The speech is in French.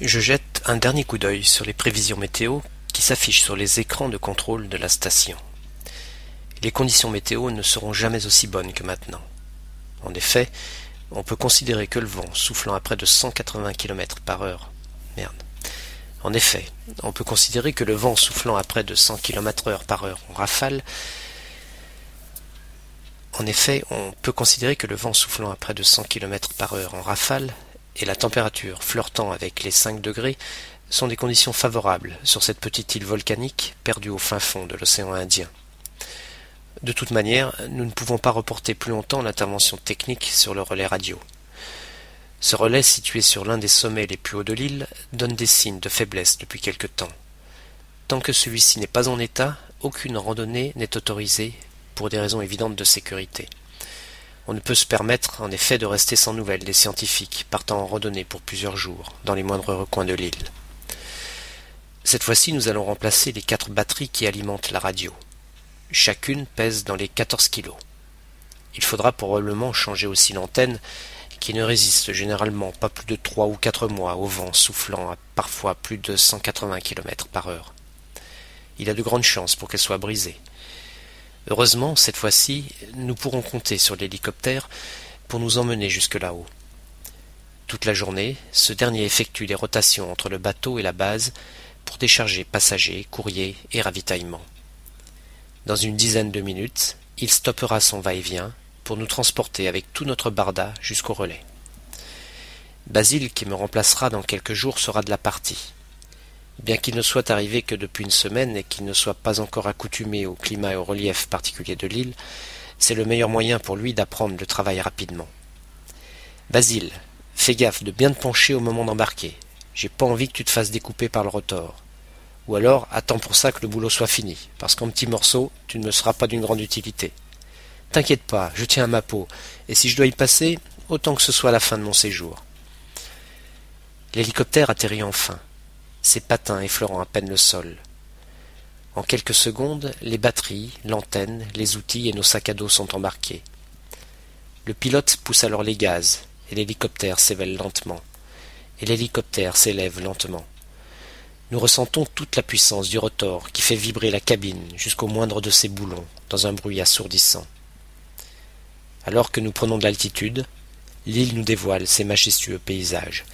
Je jette un dernier coup d'œil sur les prévisions météo qui s'affichent sur les écrans de contrôle de la station. Les conditions météo ne seront jamais aussi bonnes que maintenant. En effet, on peut considérer que le vent soufflant à près de 180 km par heure. Merde. En effet, on peut considérer que le vent soufflant à près de 100 km heure par heure en rafale en effet, on peut considérer que le vent soufflant à près de 100 km par heure en rafale et la température flirtant avec les 5 degrés sont des conditions favorables sur cette petite île volcanique perdue au fin fond de l'océan Indien. De toute manière, nous ne pouvons pas reporter plus longtemps l'intervention technique sur le relais radio. Ce relais, situé sur l'un des sommets les plus hauts de l'île, donne des signes de faiblesse depuis quelque temps. Tant que celui-ci n'est pas en état, aucune randonnée n'est autorisée pour des raisons évidentes de sécurité. On ne peut se permettre, en effet, de rester sans nouvelles des scientifiques partant en randonnée pour plusieurs jours, dans les moindres recoins de l'île. Cette fois-ci, nous allons remplacer les quatre batteries qui alimentent la radio. Chacune pèse dans les 14 kilos. Il faudra probablement changer aussi l'antenne, qui ne résiste généralement pas plus de trois ou quatre mois au vent soufflant à parfois plus de 180 km par heure. Il a de grandes chances pour qu'elle soit brisée. Heureusement, cette fois-ci, nous pourrons compter sur l'hélicoptère pour nous emmener jusque là-haut. Toute la journée, ce dernier effectue des rotations entre le bateau et la base pour décharger passagers, courriers et ravitaillements. Dans une dizaine de minutes, il stoppera son va-et-vient pour nous transporter avec tout notre barda jusqu'au relais. Basile, qui me remplacera dans quelques jours, sera de la partie. Bien qu'il ne soit arrivé que depuis une semaine et qu'il ne soit pas encore accoutumé au climat et au relief particulier de l'île, c'est le meilleur moyen pour lui d'apprendre le travail rapidement. Basile, fais gaffe de bien te pencher au moment d'embarquer. J'ai pas envie que tu te fasses découper par le rotor. Ou alors attends pour ça que le boulot soit fini, parce qu'en petits morceaux, tu ne me seras pas d'une grande utilité. T'inquiète pas, je tiens à ma peau, et si je dois y passer, autant que ce soit la fin de mon séjour. L'hélicoptère atterrit enfin ses patins effleurant à peine le sol. En quelques secondes, les batteries, l'antenne, les outils et nos sacs à dos sont embarqués. Le pilote pousse alors les gaz, et l'hélicoptère s'évèle lentement. Et l'hélicoptère s'élève lentement. Nous ressentons toute la puissance du rotor qui fait vibrer la cabine jusqu'au moindre de ses boulons, dans un bruit assourdissant. Alors que nous prenons de l'altitude, l'île nous dévoile ses majestueux paysages.